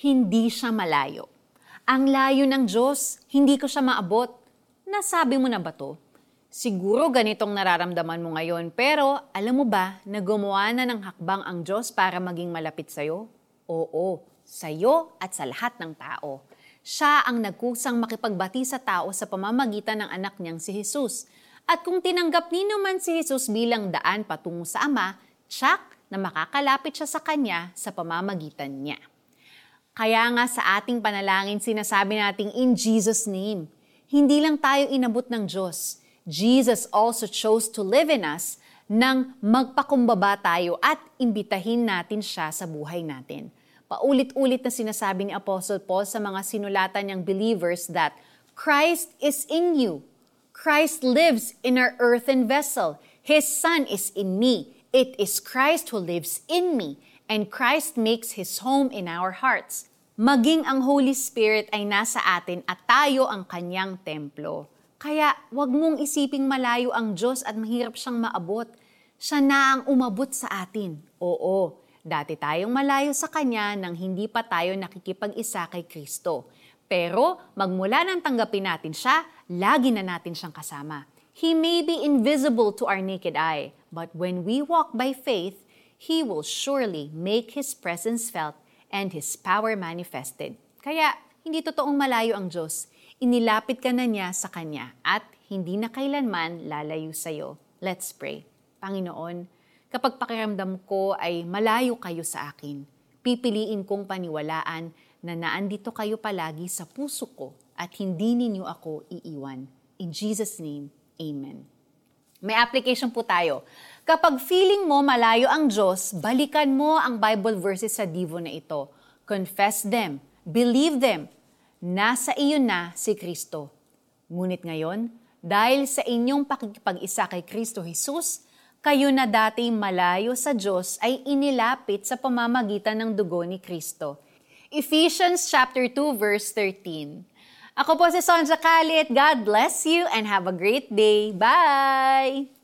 hindi siya malayo. Ang layo ng Diyos, hindi ko siya maabot. Nasabi mo na ba to? Siguro ganitong nararamdaman mo ngayon, pero alam mo ba na gumawa na ng hakbang ang Diyos para maging malapit sa'yo? Oo, sa'yo at sa lahat ng tao. Siya ang nagkusang makipagbati sa tao sa pamamagitan ng anak niyang si Jesus. At kung tinanggap ni naman si Jesus bilang daan patungo sa Ama, tsak na makakalapit siya sa Kanya sa pamamagitan niya. Kaya nga sa ating panalangin sinasabi nating in Jesus' name, hindi lang tayo inabot ng Diyos. Jesus also chose to live in us nang magpakumbaba tayo at imbitahin natin siya sa buhay natin. Paulit-ulit na sinasabi ni Apostle Paul sa mga sinulatan niyang believers that Christ is in you. Christ lives in our earthen vessel. His Son is in me. It is Christ who lives in me. And Christ makes His home in our hearts. Maging ang Holy Spirit ay nasa atin at tayo ang kanyang templo. Kaya wag mong isiping malayo ang Diyos at mahirap siyang maabot. Siya na ang umabot sa atin. Oo, Dati tayong malayo sa Kanya nang hindi pa tayo nakikipag-isa kay Kristo. Pero magmula nang tanggapin natin siya, lagi na natin siyang kasama. He may be invisible to our naked eye, but when we walk by faith, He will surely make His presence felt and His power manifested. Kaya, hindi totoong malayo ang Diyos. Inilapit ka na niya sa Kanya at hindi na kailanman lalayo sa iyo. Let's pray. Panginoon, Kapag pakiramdam ko ay malayo kayo sa akin, pipiliin kong paniwalaan na naandito kayo palagi sa puso ko at hindi ninyo ako iiwan. In Jesus' name, Amen. May application po tayo. Kapag feeling mo malayo ang Diyos, balikan mo ang Bible verses sa Divo na ito. Confess them. Believe them. Nasa iyo na si Kristo. Ngunit ngayon, dahil sa inyong pakikipag-isa kay Kristo Jesus, kayo na dati malayo sa Diyos ay inilapit sa pamamagitan ng dugo ni Kristo. Ephesians chapter 2 verse 13. Ako po si Sonja Kalit. God bless you and have a great day. Bye!